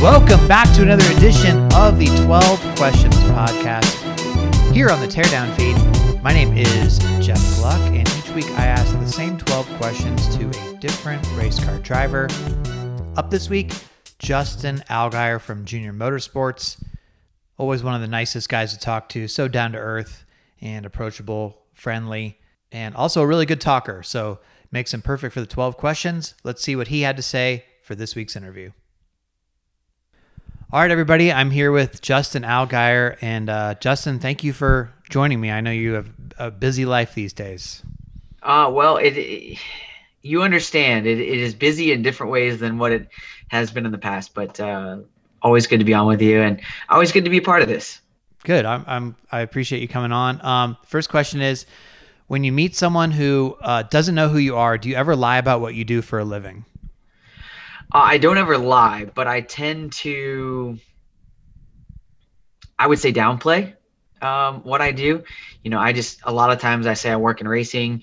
Welcome back to another edition of the 12 Questions Podcast here on the Teardown feed. My name is Jeff Gluck, and each week I ask the same 12 questions to a different race car driver. Up this week, Justin Allgaier from Junior Motorsports. Always one of the nicest guys to talk to, so down to earth and approachable, friendly, and also a really good talker. So makes him perfect for the 12 questions. Let's see what he had to say for this week's interview. All right, everybody. I'm here with Justin Allgaier. And uh, Justin, thank you for joining me. I know you have a busy life these days. Uh, well, it, it you understand it, it is busy in different ways than what it has been in the past, but uh, always good to be on with you and always good to be part of this. Good. I'm, I'm I appreciate you coming on. Um, first question is when you meet someone who uh, doesn't know who you are, do you ever lie about what you do for a living? Uh, I don't ever lie, but I tend to, I would say, downplay um, what I do. You know, I just a lot of times I say I work in racing,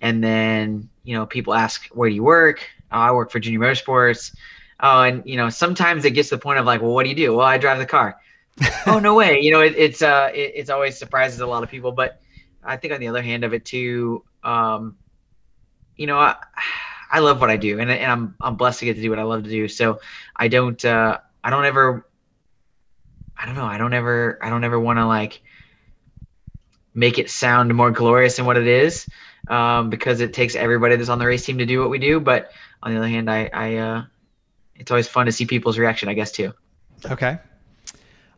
and then you know people ask where do you work? Oh, I work for Junior Motorsports. Oh, and you know sometimes it gets to the point of like, well, what do you do? Well, I drive the car. oh no way! You know, it, it's uh, it, it's always surprises a lot of people. But I think on the other hand of it too, um, you know, I, I love what I do, and, and I'm I'm blessed to get to do what I love to do. So I don't uh, I don't ever I don't know I don't ever I don't ever want to like make it sound more glorious than what it is um, because it takes everybody that's on the race team to do what we do. But on the other hand, I, I uh, it's always fun to see people's reaction, I guess, too. Okay.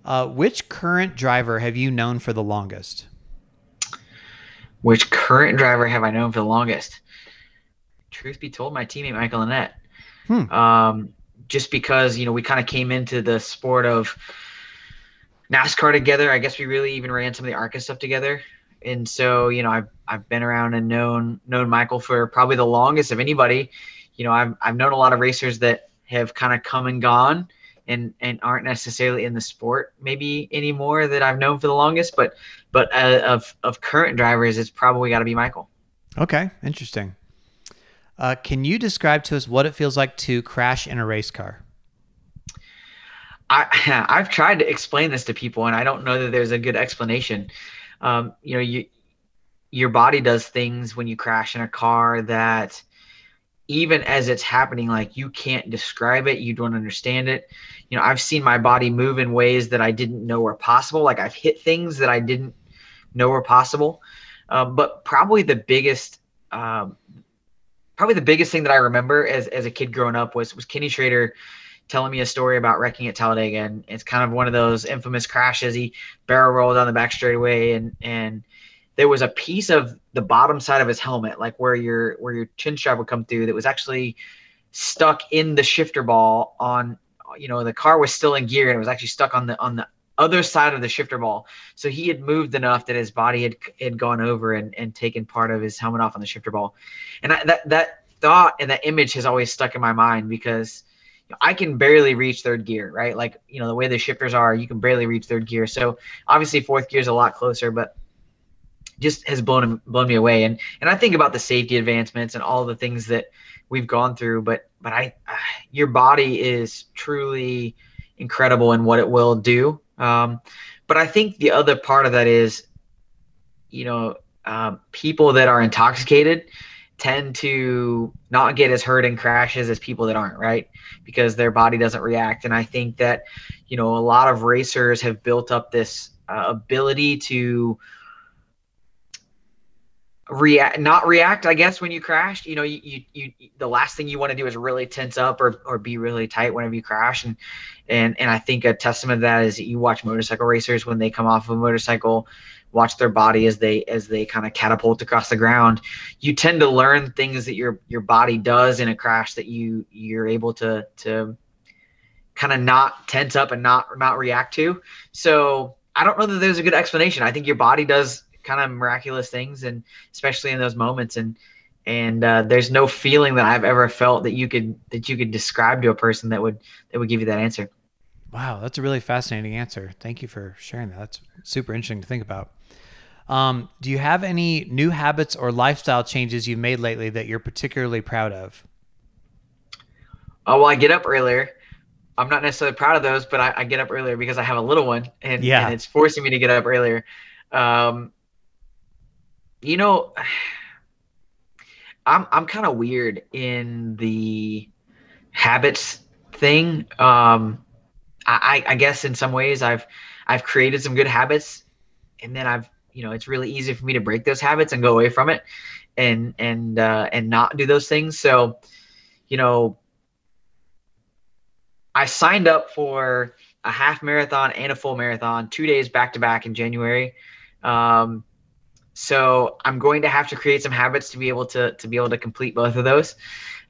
Uh, which current driver have you known for the longest? Which current driver have I known for the longest? Truth be told, my teammate Michael Annett. Hmm. Um, just because you know we kind of came into the sport of NASCAR together. I guess we really even ran some of the ARCA stuff together. And so, you know, I've I've been around and known known Michael for probably the longest of anybody. You know, I've I've known a lot of racers that have kind of come and gone and and aren't necessarily in the sport maybe anymore that I've known for the longest, but but uh, of of current drivers, it's probably got to be Michael. Okay, interesting. Uh, can you describe to us what it feels like to crash in a race car? I, I've tried to explain this to people, and I don't know that there's a good explanation. Um, you know, you your body does things when you crash in a car that even as it's happening, like you can't describe it, you don't understand it. You know, I've seen my body move in ways that I didn't know were possible. Like I've hit things that I didn't know were possible. Um, but probably the biggest um, probably the biggest thing that I remember as, as a kid growing up was was Kenny Schrader telling me a story about wrecking at Talladega, and it's kind of one of those infamous crashes. He barrel rolled down the back straightaway, and and there was a piece of the bottom side of his helmet, like where your where your chin strap would come through, that was actually stuck in the shifter ball on. You know, the car was still in gear, and it was actually stuck on the on the other side of the shifter ball. So he had moved enough that his body had had gone over and, and taken part of his helmet off on the shifter ball. And I, that that thought and that image has always stuck in my mind because I can barely reach third gear, right? Like, you know, the way the shifters are, you can barely reach third gear. So obviously fourth gear is a lot closer, but just has blown blown me away. And and I think about the safety advancements and all the things that we've gone through, but but I, uh, your body is truly incredible in what it will do um, but I think the other part of that is, you know, um, people that are intoxicated tend to not get as hurt in crashes as people that aren't, right? Because their body doesn't react. And I think that, you know, a lot of racers have built up this uh, ability to react not react i guess when you crash you know you, you, you the last thing you want to do is really tense up or, or be really tight whenever you crash and and and i think a testament to that is you watch motorcycle racers when they come off of a motorcycle watch their body as they as they kind of catapult across the ground you tend to learn things that your your body does in a crash that you you're able to to kind of not tense up and not not react to. So i don't know that there's a good explanation. I think your body does kind of miraculous things, and especially in those moments. And and uh, there's no feeling that I've ever felt that you could that you could describe to a person that would that would give you that answer. Wow, that's a really fascinating answer. Thank you for sharing that. That's super interesting to think about. Um, do you have any new habits or lifestyle changes you've made lately that you're particularly proud of? Oh, well, I get up earlier. I'm not necessarily proud of those, but I, I, get up earlier because I have a little one, and, yeah. and it's forcing me to get up earlier. Um, you know, I'm I'm kind of weird in the habits thing. Um, I, I guess in some ways I've I've created some good habits, and then I've you know it's really easy for me to break those habits and go away from it, and and uh, and not do those things. So, you know, I signed up for a half marathon and a full marathon, two days back to back in January. Um, so I'm going to have to create some habits to be able to to be able to complete both of those.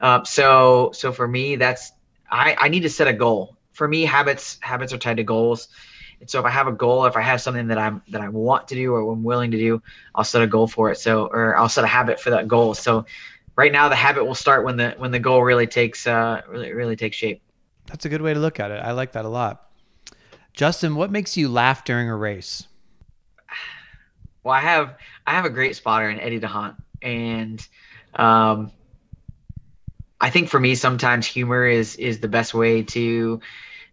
Uh, so so for me, that's I I need to set a goal. For me, habits habits are tied to goals. And so if I have a goal, if I have something that I'm that I want to do or I'm willing to do, I'll set a goal for it. So or I'll set a habit for that goal. So right now the habit will start when the when the goal really takes uh really really takes shape. That's a good way to look at it. I like that a lot. Justin, what makes you laugh during a race? Well, I have I have a great spotter in Eddie DeHaan, and um, I think for me sometimes humor is is the best way to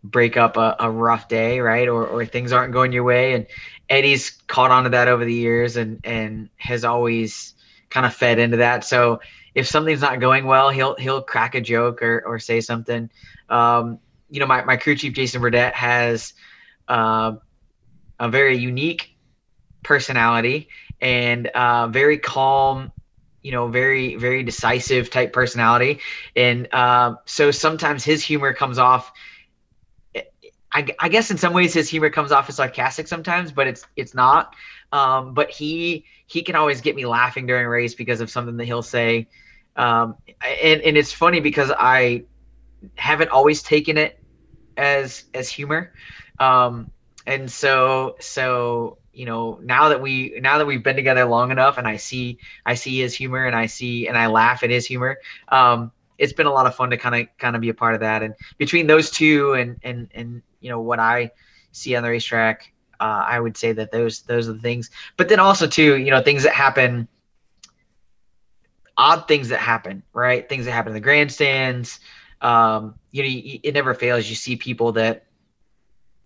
break up a, a rough day, right? Or or things aren't going your way, and Eddie's caught on to that over the years, and and has always kind of fed into that. So if something's not going well, he'll he'll crack a joke or or say something. Um, you know, my, my crew chief Jason Burdett has uh, a very unique personality and uh, very calm, you know, very very decisive type personality, and uh, so sometimes his humor comes off. I, I, guess in some ways his humor comes off as sarcastic sometimes, but it's it's not. Um, but he he can always get me laughing during a race because of something that he'll say. Um, and and it's funny because I haven't always taken it as as humor um and so so you know now that we now that we've been together long enough and i see i see his humor and i see and i laugh at his humor um it's been a lot of fun to kind of kind of be a part of that. And between those two and and and you know what i see on the racetrack uh, i would say that those those are the things. But then also too you know things that happen odd things that happen right? Things that happen in the grandstands um, you know, it never fails. You see people that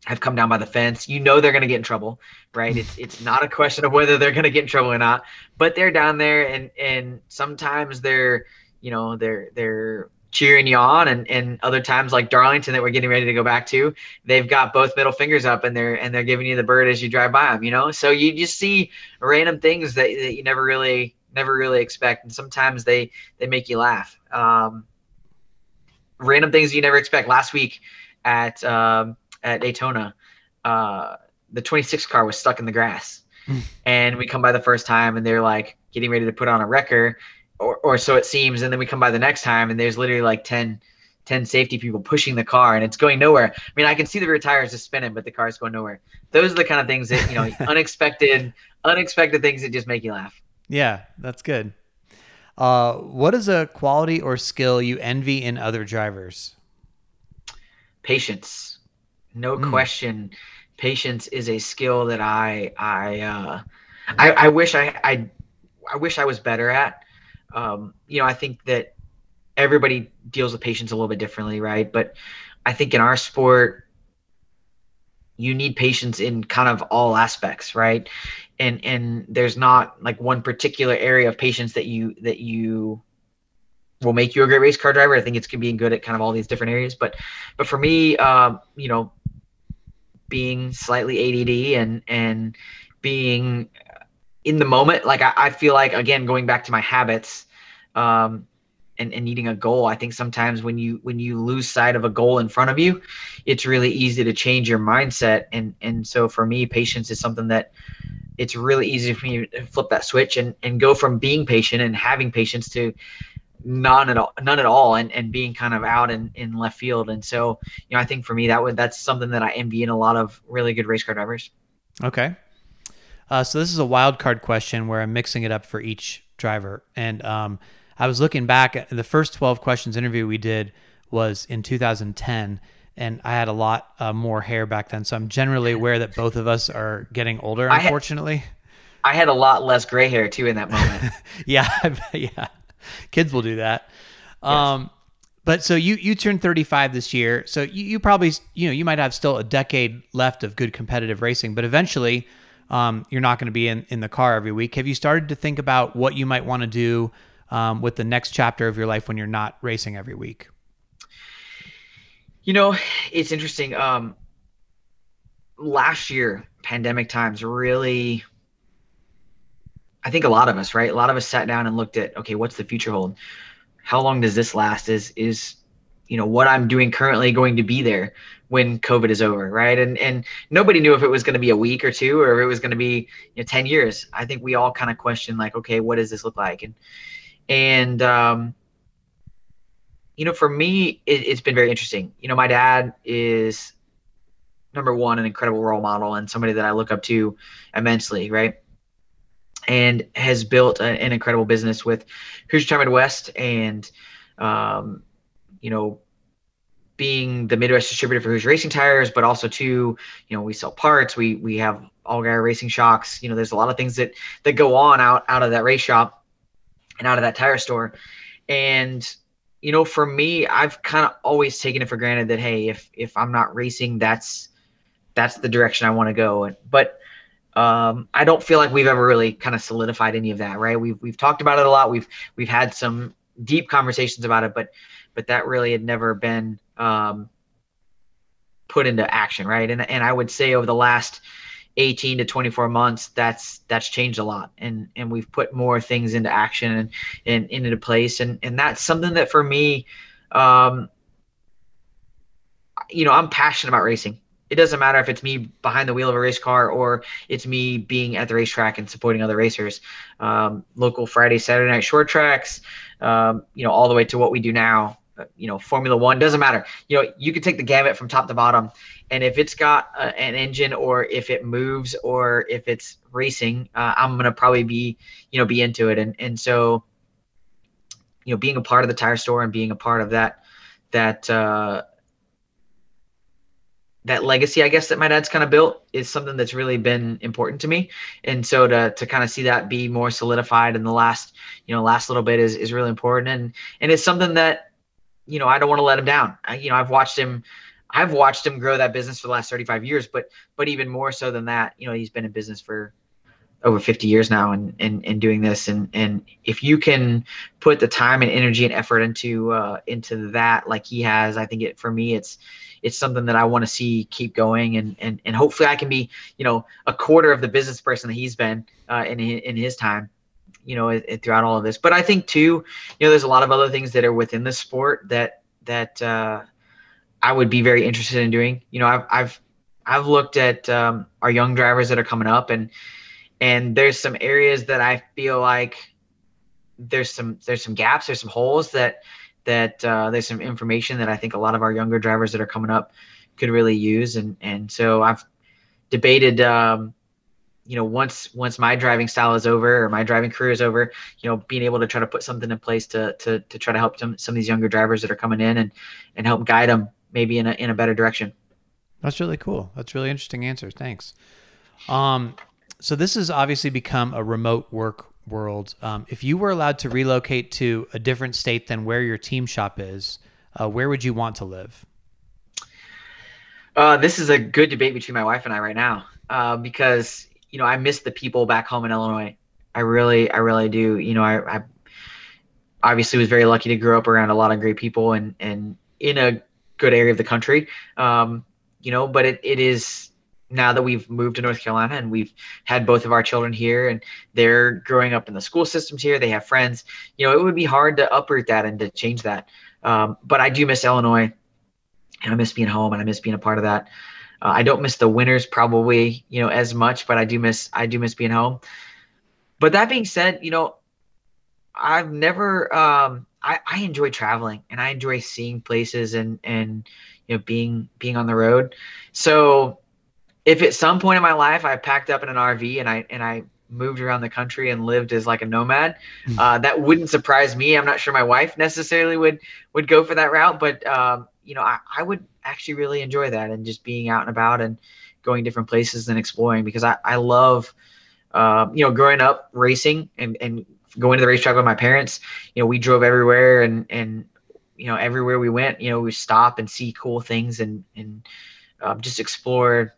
have come down by the fence. You know they're going to get in trouble, right? It's it's not a question of whether they're going to get in trouble or not, but they're down there, and and sometimes they're, you know, they're they're cheering you on, and and other times like Darlington that we're getting ready to go back to, they've got both middle fingers up, and they're and they're giving you the bird as you drive by them, you know. So you just see random things that, that you never really never really expect, and sometimes they they make you laugh. Um, random things you never expect. Last week at um, at Daytona, uh, the 26 car was stuck in the grass, hmm. and we come by the first time, and they're like getting ready to put on a wrecker, or or so it seems. And then we come by the next time, and there's literally like 10, 10 safety people pushing the car, and it's going nowhere. I mean, I can see the rear tires just spinning, but the car's going nowhere. Those are the kind of things that you know, unexpected, unexpected things that just make you laugh. Yeah, that's good. Uh, what is a quality or skill you envy in other drivers? Patience, no mm. question. Patience is a skill that I I uh, I, I wish I, I I wish I was better at. Um, you know, I think that everybody deals with patience a little bit differently, right? But I think in our sport, you need patience in kind of all aspects, right? and and there's not like one particular area of patience that you that you will make you a great race car driver. I think it's being good at kind of all these different areas. But but for me, um, you know, being slightly ADD and and being in the moment, like I, I feel like again going back to my habits, um, and, and needing a goal. I think sometimes when you when you lose sight of a goal in front of you, it's really easy to change your mindset. And and so for me, patience is something that it's really easy for me to flip that switch and, and go from being patient and having patience to none at all none at all and, and being kind of out in, in left field and so you know i think for me that would that's something that i envy in a lot of really good race car drivers okay uh, so this is a wild card question where i'm mixing it up for each driver and um, i was looking back at the first 12 questions interview we did was in 2010 and I had a lot uh, more hair back then. So I'm generally aware that both of us are getting older, unfortunately. I had, I had a lot less gray hair too in that moment. yeah, yeah. Kids will do that. Yes. Um, But so you you turned 35 this year, so you, you probably you know you might have still a decade left of good competitive racing, but eventually um, you're not going to be in, in the car every week. Have you started to think about what you might want to do um, with the next chapter of your life when you're not racing every week? You know, it's interesting. Um, last year, pandemic times really, I think a lot of us, right? A lot of us sat down and looked at, okay, what's the future hold? how long does this last? Is is you know what I'm doing currently going to be there when COVID is over, right? And and nobody knew if it was going to be a week or two or if it was going to be you know, ten years. I think we all kind of questioned like, okay, what does this look like? And and um, you know, for me, it, it's been very interesting. You know, my dad is number one, an incredible role model and somebody that I look up to immensely, right? And has built a, an incredible business with Hoosier Tire Midwest and, um, you know, being the Midwest distributor for Hoosier Racing Tires, but also too, you know, we sell parts. We we have Allgaier racing shocks. You know, there's a lot of things that that go on out out of that race shop and out of that tire store. And you know, for me, I've kind of always taken it for granted that hey, if if I'm not racing, that's that's the direction I want to go. But um, I don't feel like we've ever really kind of solidified any of that, right? We've we've talked about it a lot. We've we've had some deep conversations about it, but but that really had never been um, put into action, right? And and I would say over the last 18 to 24 months, that's that's changed a lot, and and we've put more things into action and and into place, and and that's something that for me, um, you know, I'm passionate about racing it doesn't matter if it's me behind the wheel of a race car or it's me being at the racetrack and supporting other racers. Um, local Friday, Saturday night short tracks, um, you know, all the way to what we do now. Uh, you know, Formula One doesn't matter. You know, you can take the gamut from top to bottom, and if it's got uh, an engine or if it moves or if it's racing, uh, I'm gonna probably be, you know, be into it. And and so, you know, being a part of the tire store and being a part of that that uh, that legacy, I guess, that my dad's kind of built is something that's really been important to me. And so to to kind of see that be more solidified in the last, you know, last little bit is is really important. And and it's something that, you know, I don't want to let him down. I, you know, I've watched him I've watched him grow that business for the last 35 years, but but even more so than that, you know, he's been in business for over 50 years now and and, and doing this and and if you can put the time and energy and effort into uh into that like he has, I think it for me it's it's something that I want to see keep going, and and and hopefully I can be you know a quarter of the business person that he's been uh, in in his time, you know, throughout all of this. But I think too, you know, there's a lot of other things that are within the sport that that uh, I would be very interested in doing. You know, I've I've I've looked at um, our young drivers that are coming up, and and there's some areas that I feel like there's some there's some gaps, there's some holes that that uh, there's some information that I think a lot of our younger drivers that are coming up could really use. And and so I've debated, um, you know, once once my driving style is over or my driving career is over, you know, being able to try to put something in place to to to try to help some some of these younger drivers that are coming in and and help guide them maybe in a in a better direction. That's really cool. That's really interesting answer. Thanks. Um, so this has obviously become a remote work world, um, if you were allowed to relocate to a different state than where your team shop is, uh, where would you want to live? Uh, this is a good debate between my wife and I right now uh, because you know I miss the people back home in Illinois. I really, I really do. You know, I, I obviously was very lucky to grow up around a lot of great people and and in a good area of the country. Um, you know, but it, it is now that we've moved to North Carolina and we've had both of our children here and they're growing up in the school systems here, they have friends, you know, it would be hard to uproot that and to change that. Um, but I do miss Illinois and I miss being home and I miss being a part of that. Uh, I don't miss the winters probably, you know, as much, but I do miss, I do miss being home. But that being said, you know, I've never, um, I, I enjoy traveling and I enjoy seeing places and, and, you know, being, being on the road. So, if at some point in my life I packed up in an RV and I and I moved around the country and lived as like a nomad, hmm. uh, that wouldn't surprise me. I'm not sure my wife necessarily would would go for that route, but um, you know, I, I would actually really enjoy that and just being out and about and going different places and exploring because I I love, uh, you know, growing up racing and and going to the racetrack with my parents. You know, we drove everywhere and and you know, everywhere we went, you know, we stop and see cool things and and um, just explore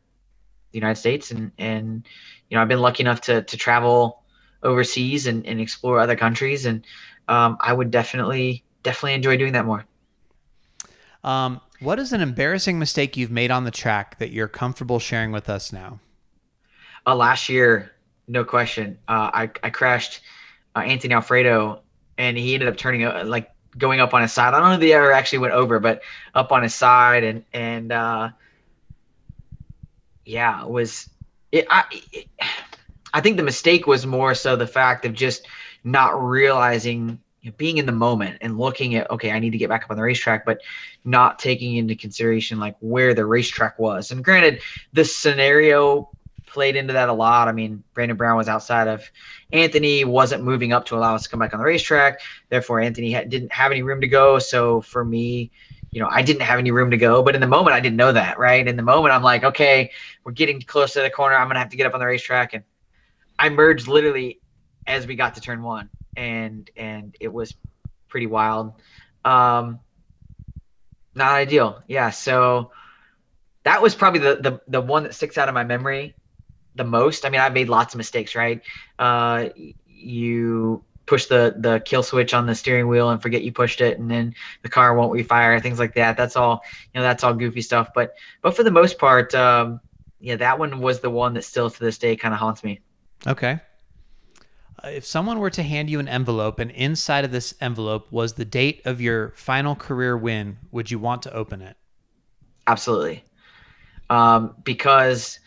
the United States and and you know, I've been lucky enough to to travel overseas and, and explore other countries and um, I would definitely definitely enjoy doing that more. Um, what is an embarrassing mistake you've made on the track that you're comfortable sharing with us now? Uh, last year, no question, uh, I I crashed uh, Anthony Alfredo and he ended up turning uh, like going up on his side. I don't know if he ever actually went over, but up on his side and and uh, yeah, it was it. I it, I think the mistake was more so the fact of just not realizing you know, being in the moment and looking at okay i need to get back up on the racetrack but not taking into consideration like where the racetrack was. And granted the scenario played into that a lot. I mean brandon brown was outside of anthony wasn't moving up to allow us to come back on the racetrack. Therefore anthony had, didn't have any room to go. So for me you know i didn't have any room to go but in the moment i didn't know that right in the moment i'm like okay we're getting close to the corner i'm gonna have to get up on the racetrack and i merged literally as we got to turn one and and it was pretty wild. Um, not ideal. Yeah. So that was probably the, the the one that sticks out of my memory the most. I mean, I've made lots of mistakes, right? Uh, you push the the kill switch on the steering wheel and forget you pushed it, and then the car won't refire, things like that. That's all. You know, that's all goofy stuff. But but for the most part, um, yeah, that one was the one that still to this day kind of haunts me. Okay. Uh, if someone were to hand you an envelope and inside of this envelope was the date of your final career win, would you want to open it? Absolutely. Um, because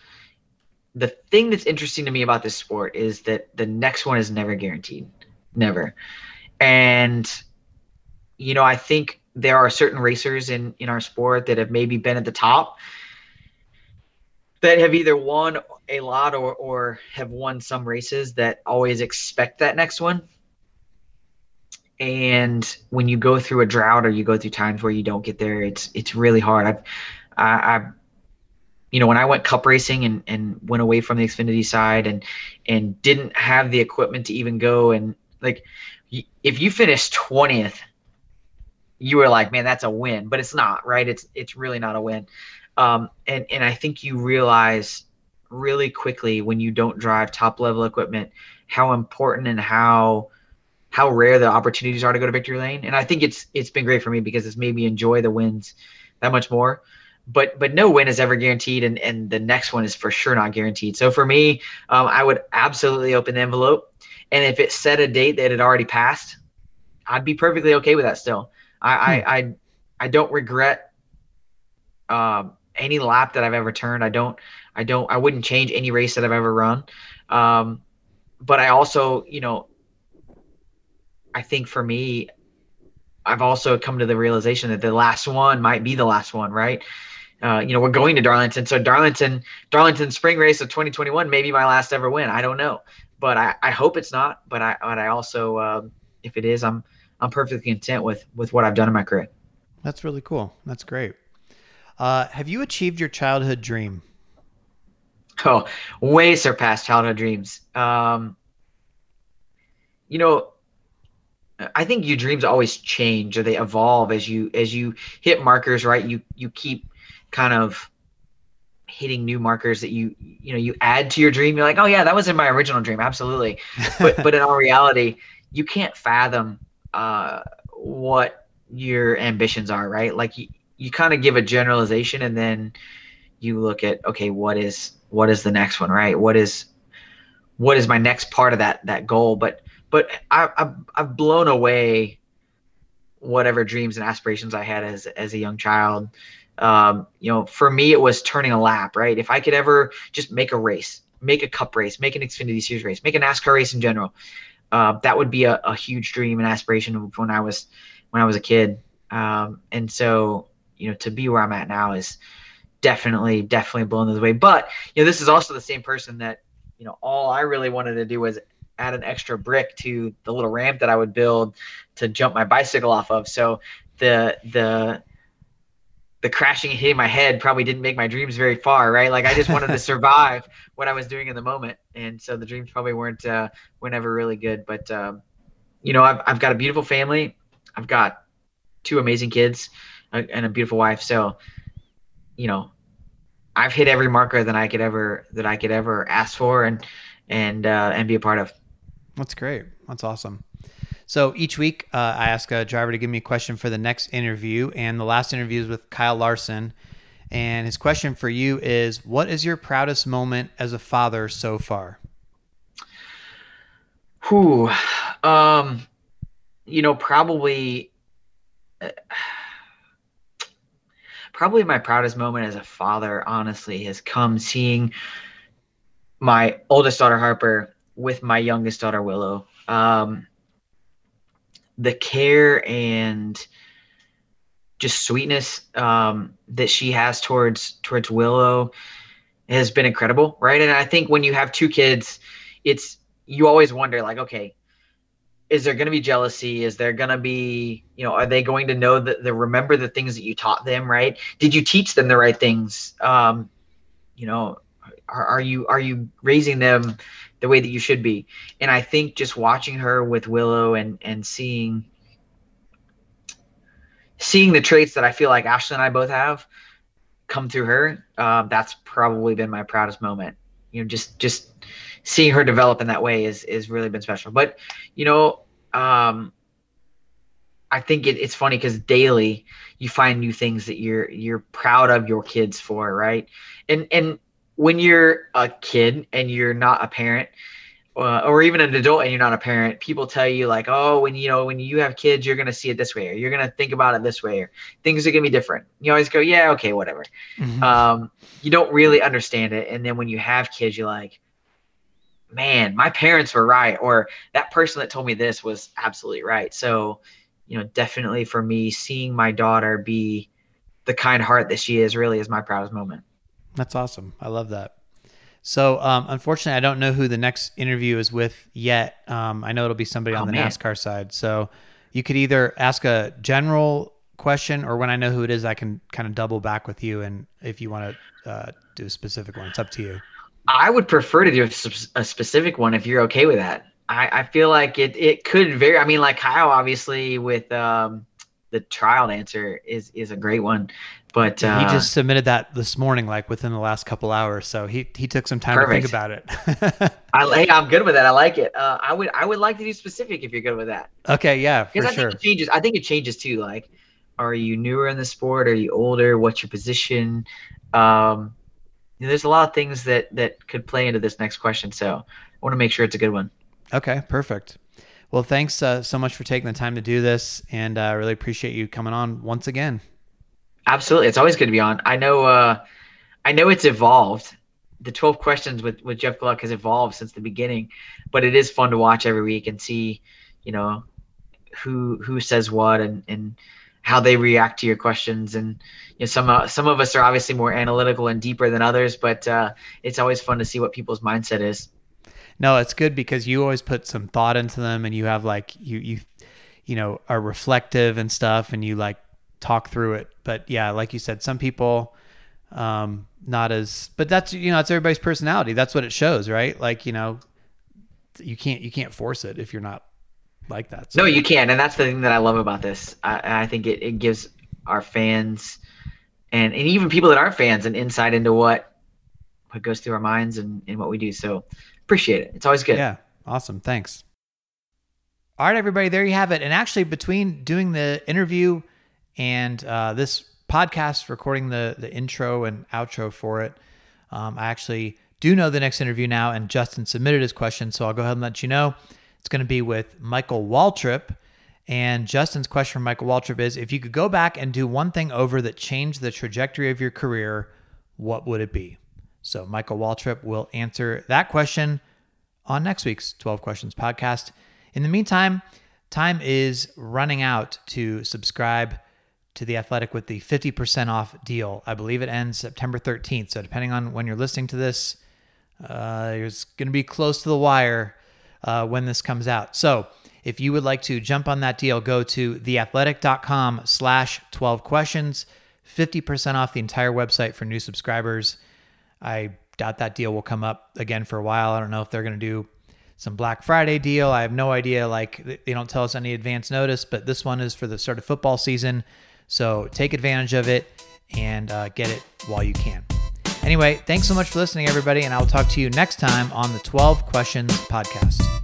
the thing that's interesting to me about this sport is that the next one is never guaranteed. Never. And, you know, I think there are certain racers in, in our sport that have maybe been at the top that have either won a lot or, or have won some races that always expect that next one. And when you go through a drought or you go through times where you don't get there, it's it's really hard. I've I, I you know when I went cup racing and, and went away from the Xfinity side and and didn't have the equipment to even go and like if you finish twentieth, you were like, man, that's a win, but it's not right. It's it's really not a win. Um, and and I think you realize really quickly when you don't drive top level equipment how important and how how rare the opportunities are to go to victory lane. And I think it's it's been great for me because it's made me enjoy the wins that much more. But but no win is ever guaranteed, and and the next one is for sure not guaranteed. So for me, um, I would absolutely open the envelope, and if it set a date that had already passed, I'd be perfectly okay with that. Still, I hmm. I, I I don't regret um, any lap that I've ever turned. I don't, I don't, I wouldn't change any race that I've ever run. Um, but I also, you know, I think for me, I've also come to the realization that the last one might be the last one, right? Uh, you know, we're going to Darlington, so Darlington, Darlington Spring Race of 2021 may be my last ever win. I don't know, but I, I hope it's not. But I, but I also, um, if it is, I'm, I'm perfectly content with with what I've done in my career. That's really cool. That's great. Uh, have you achieved your childhood dream? Oh, way surpassed childhood dreams. Um, you know, I think your dreams always change or they evolve as you as you hit markers. Right, you you keep kind of hitting new markers that you you know you add to your dream. You're like, oh yeah, that was in my original dream, absolutely. But but in all reality, you can't fathom uh, what your ambitions are. Right, like you, you kind of give a generalization and then you look at okay what is what is the next one right what is what is my next part of that that goal but but I, I've, I've blown away whatever dreams and aspirations I had as as a young child. Um, you know, for me, it was turning a lap, right? If I could ever just make a race, make a cup race, make an Xfinity Series race, make a NASCAR race in general, uh, that would be a, a, huge dream and aspiration when I was when I was a kid. Um, and so you know, to be where I'm at now is definitely, definitely blown this way. But, you know, this is also the same person that, you know, all I really wanted to do was add an extra brick to the little ramp that I would build to jump my bicycle off of. So the, the, the crashing and hitting my head probably didn't make my dreams very far, right? Like I just wanted to survive what I was doing in the moment, and so the dreams probably weren't uh, were never really good. But um, you know, I've I've got a beautiful family. I've got two amazing kids and a beautiful wife. So, you know, I've hit every marker that I could ever that I could ever ask for and and uh, and be a part of. That's great. That's awesome. So each week, uh, I ask a driver to give me a question for the next interview, and the last interview is with Kyle Larson. And his question for you is, "What is your proudest moment as a father so far?" Who, um, you know, probably. Uh, probably my proudest moment as a father, honestly, has come seeing my oldest daughter Harper with my youngest daughter Willow. Um, the care and just sweetness um, that she has towards towards Willow has been incredible, right? And I think when you have two kids, it's you always wonder like, okay, is there going to be jealousy? Is there going to be you know are they going to know that they remember the things that you taught them right? Did you teach them the right things? Um you know are, are you are you raising them the way that you should be and i think just watching her with willow and and seeing seeing the traits that i feel like ashley and i both have come through her uh, that's probably been my proudest moment you know just just seeing her develop in that way is is really been special. But you know, um, I think it, it's funny because daily you find new things that you're you're proud of your kids for, right? And and when you're a kid and you're not a parent, uh, or even an adult and you're not a parent, people tell you like, oh, when you know when you have kids, you're gonna see it this way, or you're gonna think about it this way, or things are gonna be different. You always go, yeah, okay, whatever. Mm-hmm. Um, you don't really understand it, and then when you have kids, you're like, man, my parents were right, or that person that told me this was absolutely right. So, you know, definitely for me, seeing my daughter be the kind heart that she is really is my proudest moment. That's awesome. I love that. So, um, unfortunately, I don't know who the next interview is with yet. Um, I know it'll be somebody on oh, the man. NASCAR side. So, you could either ask a general question, or when I know who it is, I can kind of double back with you. And if you want to uh, do a specific one, it's up to you. I would prefer to do a, a specific one if you're okay with that. I, I feel like it, it could vary. I mean, like Kyle, obviously, with um, the trial answer is is a great one. But uh, he just submitted that this morning, like within the last couple hours. So he he took some time perfect. to think about it. I hey, I'm good with that. I like it. Uh, I would I would like to be specific if you're good with that. Okay, yeah, because I sure. think it changes. I think it changes too. Like, are you newer in the sport? Are you older? What's your position? Um, know, there's a lot of things that that could play into this next question. So I want to make sure it's a good one. Okay, perfect. Well, thanks uh, so much for taking the time to do this, and I uh, really appreciate you coming on once again. Absolutely, it's always good to be on. I know, uh, I know it's evolved. The twelve questions with with Jeff Gluck has evolved since the beginning, but it is fun to watch every week and see, you know, who who says what and and how they react to your questions and you know some uh, some of us are obviously more analytical and deeper than others but uh, it's always fun to see what people's mindset is no it's good because you always put some thought into them and you have like you you you know are reflective and stuff and you like talk through it but yeah like you said some people um not as but that's you know it's everybody's personality that's what it shows right like you know you can't you can't force it if you're not like that. So. No, you can, and that's the thing that I love about this. I, I think it, it gives our fans and, and even people that aren't fans an insight into what what goes through our minds and, and what we do. So appreciate it. It's always good. Yeah. Awesome. Thanks. All right, everybody, there you have it. And actually, between doing the interview and uh, this podcast, recording the the intro and outro for it, um, I actually do know the next interview now, and Justin submitted his question, so I'll go ahead and let you know. It's going to be with Michael Waltrip. And Justin's question from Michael Waltrip is if you could go back and do one thing over that changed the trajectory of your career, what would it be? So, Michael Waltrip will answer that question on next week's 12 Questions podcast. In the meantime, time is running out to subscribe to The Athletic with the 50% off deal. I believe it ends September 13th. So, depending on when you're listening to this, uh, it's going to be close to the wire uh, when this comes out. So if you would like to jump on that deal, go to theathletic.com slash 12 questions, 50% off the entire website for new subscribers. I doubt that deal will come up again for a while. I don't know if they're going to do some Black Friday deal. I have no idea. Like they don't tell us any advance notice, but this one is for the start of football season. So take advantage of it and uh, get it while you can. Anyway, thanks so much for listening, everybody, and I will talk to you next time on the 12 Questions Podcast.